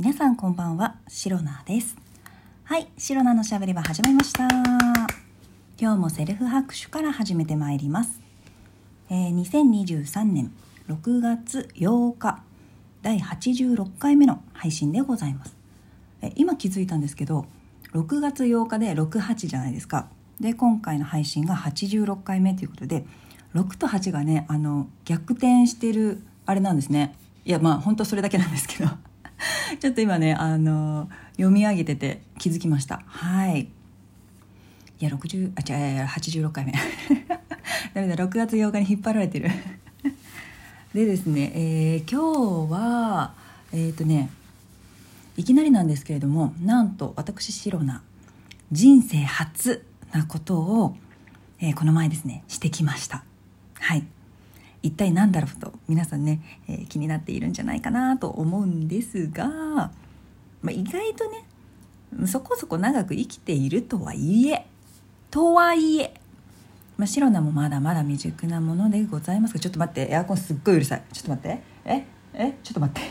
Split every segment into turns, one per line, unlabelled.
皆さんこんばんは、シロナです。はい、シロナのしゃべり場始まりました。今日もセルフ拍手から始めてまいります。えー、2023年6月8日、第86回目の配信でございます。え今気づいたんですけど、6月8日で68じゃないですか。で、今回の配信が86回目ということで、6と8がね、あの、逆転してるあれなんですね。いや、まあ、本当それだけなんですけど。ちょっと今ね、あの、読み上げてて気づきました。はい。いや、60、あ、違う、いや86回目。ダメだ、6月8日に引っ張られてる。でですね、えー、今日は、えっ、ー、とね、いきなりなんですけれども、なんと私、シロナ、人生初なことを、えー、この前ですね、してきました。はい。一体何だろうと皆さんね、えー、気になっているんじゃないかなと思うんですが、まあ、意外とねそこそこ長く生きているとはいえとはいえ、まあ、シロナもまだまだ未熟なものでございますがちょっと待ってエアコンすっごいうるさい。ちょっと待って。え？え？ちょっと待って。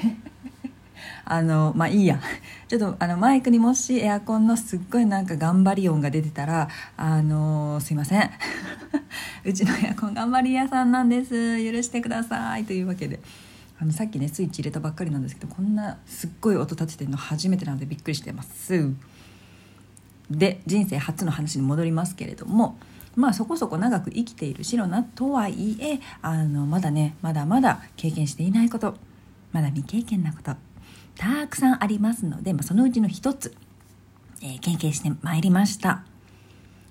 あのまあいいや。ちょっとあのマイクにもしエアコンのすっごいなんか頑張り音が出てたらあのすいません。うちのエアコン頑張り屋さんなんです。許してください。というわけで。あのさっきねスイッチ入れたばっかりなんですけどこんなすっごい音立ててるの初めてなのでびっくりしてます。で人生初の話に戻りますけれどもまあそこそこ長く生きているシロナとはいえあのまだねまだまだ経験していないことまだ未経験なことたくさんありますので、まあ、そのうちの一つ、えー、経験してまいりました。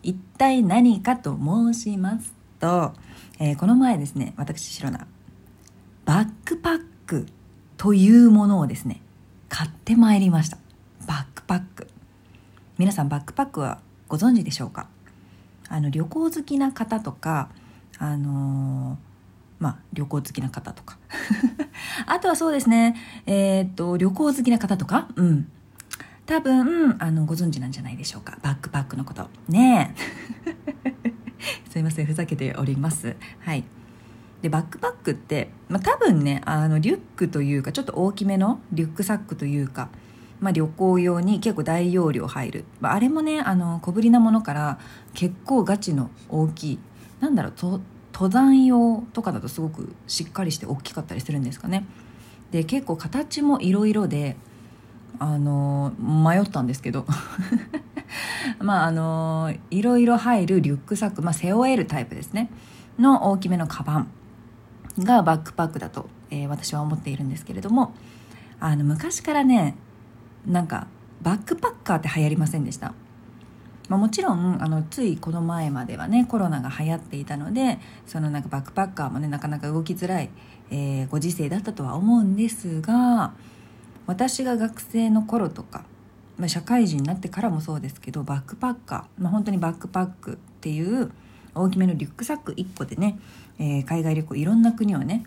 一体何かと申しますと、えー、この前ですね私シロナバックパックというものをですね買ってまいりましたバックパック皆さんバックパックはご存知でしょうか？あの旅行好きな方とかあのーまあ、旅行好きな方とか。あとはそうですね、えー、っと、旅行好きな方とか、うん。多分、あの、ご存知なんじゃないでしょうか？バックパックのこと。ねえ。すいません、ふざけております。はい。で、バックパックって、まあ、多分ね、あの、リュックというか、ちょっと大きめのリュックサックというか、まあ、旅行用に結構大容量入る。まあ、あれもね、あの、小ぶりなものから結構ガチの大きい、なんだろう、登山用とかだとすごくしっかりして大きかったりするんですかねで結構形もいろいろであの迷ったんですけど まああのいろいろ入るリュックサック、まあ、背負えるタイプですね。の大きめのカバンがバックパックだと、えー、私は思っているんですけれどもあの昔からねなんかバックパッカーって流行りませんでした。まあ、もちろんあのついこの前まではねコロナが流行っていたのでそのなんかバックパッカーもねなかなか動きづらい、えー、ご時世だったとは思うんですが私が学生の頃とか、まあ、社会人になってからもそうですけどバックパッカー、まあ、本当にバックパックっていう大きめのリュックサック1個でね、えー、海外旅行いろんな国をね、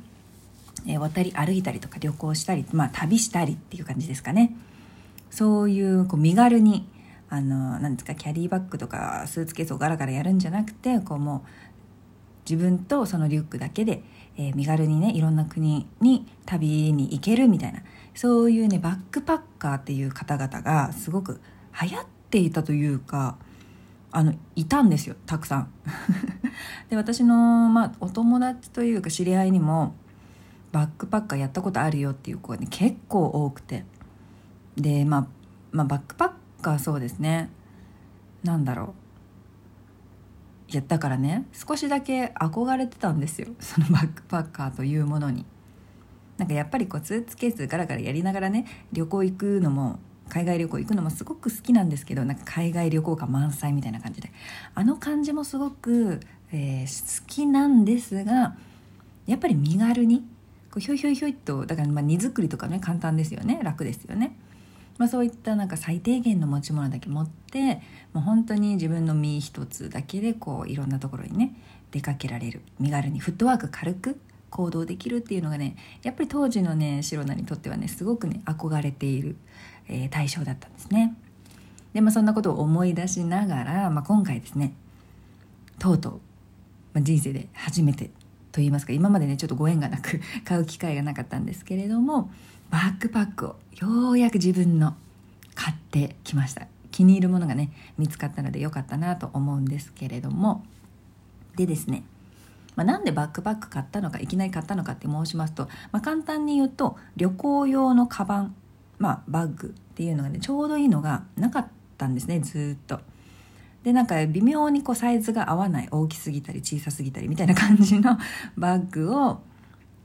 えー、渡り歩いたりとか旅行したり、まあ、旅したりっていう感じですかね。そういうこう身軽にあのなんですかキャリーバッグとかスーツケースをガラガラやるんじゃなくてこうもう自分とそのリュックだけで、えー、身軽にねいろんな国に旅に行けるみたいなそういうねバックパッカーっていう方々がすごく流行っていたというかあのいたんですよたくさん。で私の、まあ、お友達というか知り合いにもバックパッカーやったことあるよっていう子がね結構多くて。で、まあ、まあバックパッかそうですね。なんだろう。いやだからね少しだけ憧れてたんですよ。そのバックパッカーというものに。なんかやっぱりこうスーツケースガラガラやりながらね旅行行くのも海外旅行行くのもすごく好きなんですけどなんか海外旅行感満載みたいな感じで。あの感じもすごく、えー、好きなんですがやっぱり身軽にこうひょいひょいひょいとだからま荷造りとかね簡単ですよね。楽ですよね。まあ、そういったなんか最低限の持ち物だけ持ってもう本当に自分の身一つだけでこういろんなところにね出かけられる身軽にフットワーク軽く行動できるっていうのがねやっぱり当時のねシロナにとってはねすごくね憧れている、えー、対象だったんですね。でまあそんなことを思い出しながら、まあ、今回ですねとうとう、まあ、人生で初めてと言いますか今までねちょっとご縁がなく 買う機会がなかったんですけれどもバックパックをようやく自分の買ってきました気に入るものがね見つかったので良かったなと思うんですけれどもでですね、まあ、なんでバックパック買ったのかいきなり買ったのかって申しますと、まあ、簡単に言うと旅行用のカバン、まあ、バッグっていうのがねちょうどいいのがなかったんですねずっと。でなんか微妙にこうサイズが合わない大きすぎたり小さすぎたりみたいな感じの バッグを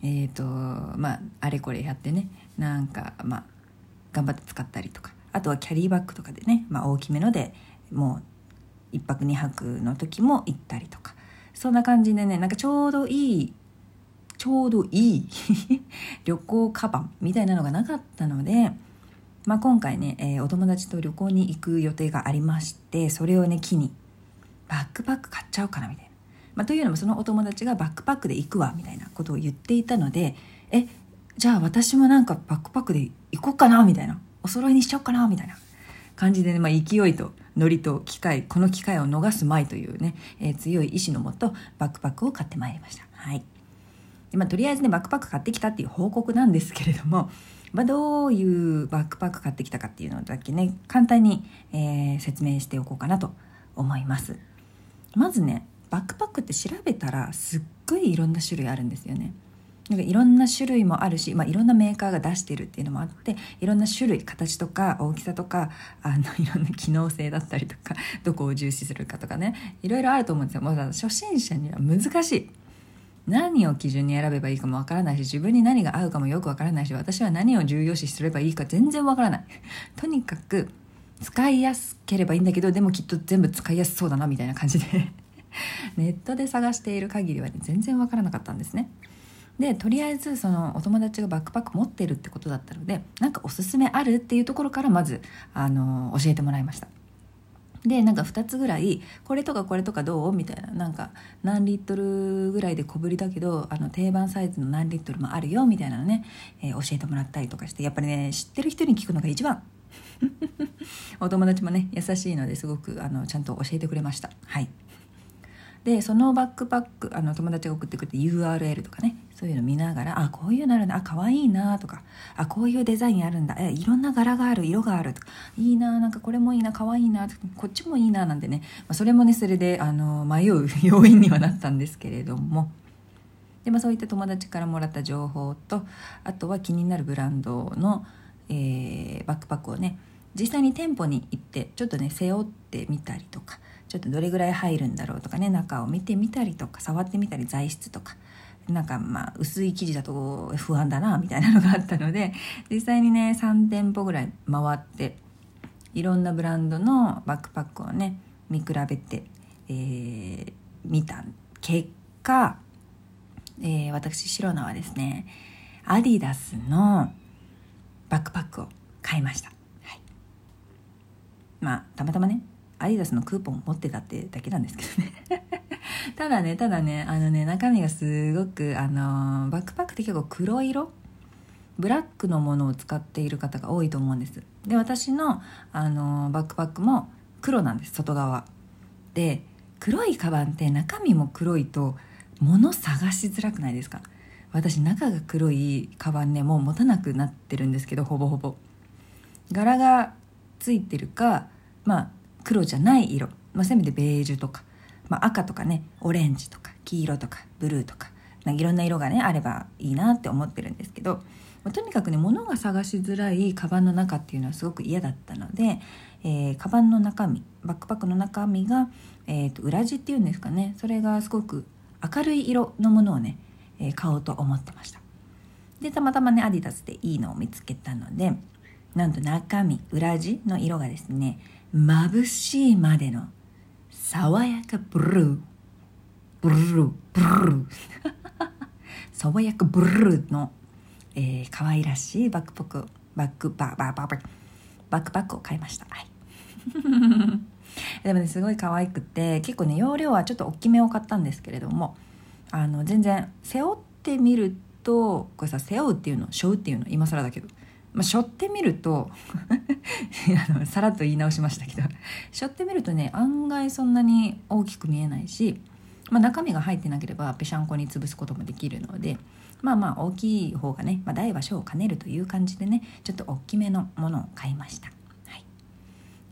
えっ、ー、とまああれこれやってねなんかまあ頑張って使ったりとかあとはキャリーバッグとかでね、まあ、大きめのでもう1泊2泊の時も行ったりとかそんな感じでねなんかちょうどいいちょうどいい 旅行カバンみたいなのがなかったのでまあ、今回ね、えー、お友達と旅行に行く予定がありましてそれをね機にバックパック買っちゃおうかなみたいな。まあ、というのもそのお友達がバックパックで行くわみたいなことを言っていたのでえじゃあ私もなんかバックパックで行こうかなみたいなお揃いにしちゃおうかなみたいな感じでね、まあ、勢いとノリと機会この機会を逃すまいというね、えー、強い意志のもとバックパックを買ってまいりました。はいでまあ、とりあえずねバックパック買ってきたっていう報告なんですけれどもまあ、どういうバックパック買ってきたかっていうのだけね簡単に、えー、説明しておこうかなと思います。まずねバックパックって調べたらすっごいいろんな種類あるんですよね。なんかいろんな種類もあるし、まあ、いろんなメーカーが出してるっていうのもあっていろんな種類形とか大きさとかあのいろんな機能性だったりとかどこを重視するかとかねいろいろあると思うんですよ。もう初心者には難しい。何を基準に選べばいいかもわからないし自分に何が合うかもよくわからないし私は何を重要視すればいいか全然わからない。とにかく使いやすければいいんだけどでもきっと全部使いやすそうだなみたいな感じで。ネットで探している限りは、ね、全然わからなかったんですね。でとりあえずそのお友達がバックパック持ってるってことだったのでなんかおすすめあるっていうところからまずあの教えてもらいました。でなんか2つぐらいこれとかこれとかどうみたいななんか何リットルぐらいで小ぶりだけどあの定番サイズの何リットルもあるよみたいなのね、えー、教えてもらったりとかしてやっぱりね知ってる人に聞くのが一番。お友達もね優しいのですごくあのちゃんと教えてくれました。はい。でそのバックパックあの友達が送ってくれて URL とかねそういうの見ながらあこういうのあるんだあ可愛いなとかあこういうデザインあるんだえいろんな柄がある色があるとかいいななんかこれもいいな可愛いなこっちもいいななんてね、まあ、それもねそれであの迷う要因にはなったんですけれども。で、まあ、そういった友達からもらった情報とあとは気になるブランドの、えー、バックパックをね実際に店舗に行ってちょっとね背負ってみたりとかちょっとどれぐらい入るんだろうとかね中を見てみたりとか触ってみたり材質とか。なんかまあ薄い生地だと不安だなみたいなのがあったので実際にね3店舗ぐらい回っていろんなブランドのバックパックをね見比べて、えー、見た結果、えー、私シロナはですねアディダスのバックパックを買いました、まあたまたまねアディダスのクーポン持ってたってだけなんですけどね。ただねただねあのね中身がすごくあのバックパックって結構黒色？ブラックのものを使っている方が多いと思うんです。で私のあのバックパックも黒なんです外側。で黒いカバンって中身も黒いと物探しづらくないですか？私中が黒いカバンねもう持たなくなってるんですけどほぼほぼ。柄がついてるかまあ黒じゃない色、まあ、せめてベージュとか、まあ、赤とかねオレンジとか黄色とかブルーとか。いろんな色がねあればいいなって思ってるんですけど、まあ、とにかくね物が探しづらいカバンの中っていうのはすごく嫌だったので、えー、カバンの中身バックパックの中身が、えーと、裏地っていうんですかね。それがすごく明るい色のものをね、えー、買おうと思ってました。でたまたまねアディダスでいいのを見つけたのでなんと中身裏地の色がですね眩しいまでの爽やかブルー。ブルー。ブルー。爽やかブルーの、えー、可愛らしいバックパック。バックバババババックパックを買いました、はい、でもねすごい可愛くて結構ね容量はちょっと大きめを買ったんですけれどもあの全然背負ってみるとこれさ背負うっていうの背負うっていうの今更だけど。まあ、背負ってみると あのさらっと言い直しましたけど背負ってみるとね案外そんなに大きく見えないしまあ、中身が入ってなければぺしゃんこに潰すこともできるのでまあまあ大きい方がね、まあ、大は小を兼ねるという感じでねちょっと大きめのものを買いました。はい、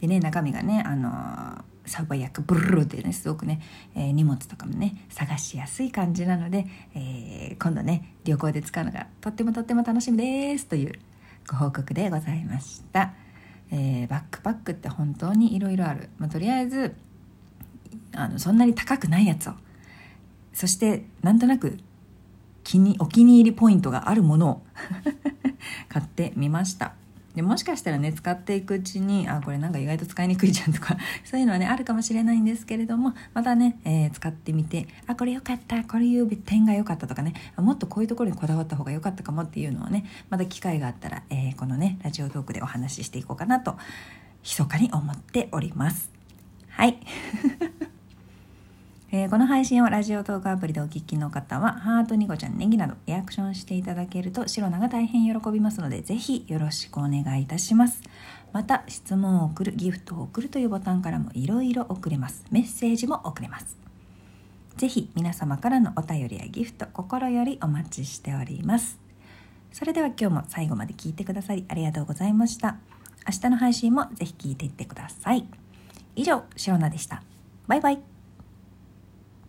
でね中身がねあのーサバクブルルってねすごくね、えー、荷物とかもね探しやすい感じなので、えー、今度ね旅行で使うのがとってもとっても楽しみですというご報告でございました、えー、バックパックって本当にいろいろある、まあ、とりあえずあのそんなに高くないやつを。そしてなんとなく気にお気に入りポイントがあるものを 買ってみました。でもしかしたらね使っていくうちにあこれなんか意外と使いにくいじゃんとか そういうのはねあるかもしれないんですけれどもまたね、えー、使ってみてあこれ良かったこれいう点が良かったとかねもっとこういうところにこだわった方が良かったかもっていうのをねまた機会があったら、えー、このねラジオトークでお話ししていこうかなと密かに思っております。はい。えー、この配信をラジオトークアプリでお聞きの方は、ハート、ニコちゃん、ネギなどリアクションしていただけると、シロナが大変喜びますので、ぜひよろしくお願いいたします。また、質問を送る、ギフトを送るというボタンからもいろいろ送れます。メッセージも送れます。ぜひ皆様からのお便りやギフト、心よりお待ちしております。それでは今日も最後まで聞いてくださりありがとうございました。明日の配信もぜひ聞いていってください。以上、シロナでした。バイバイ。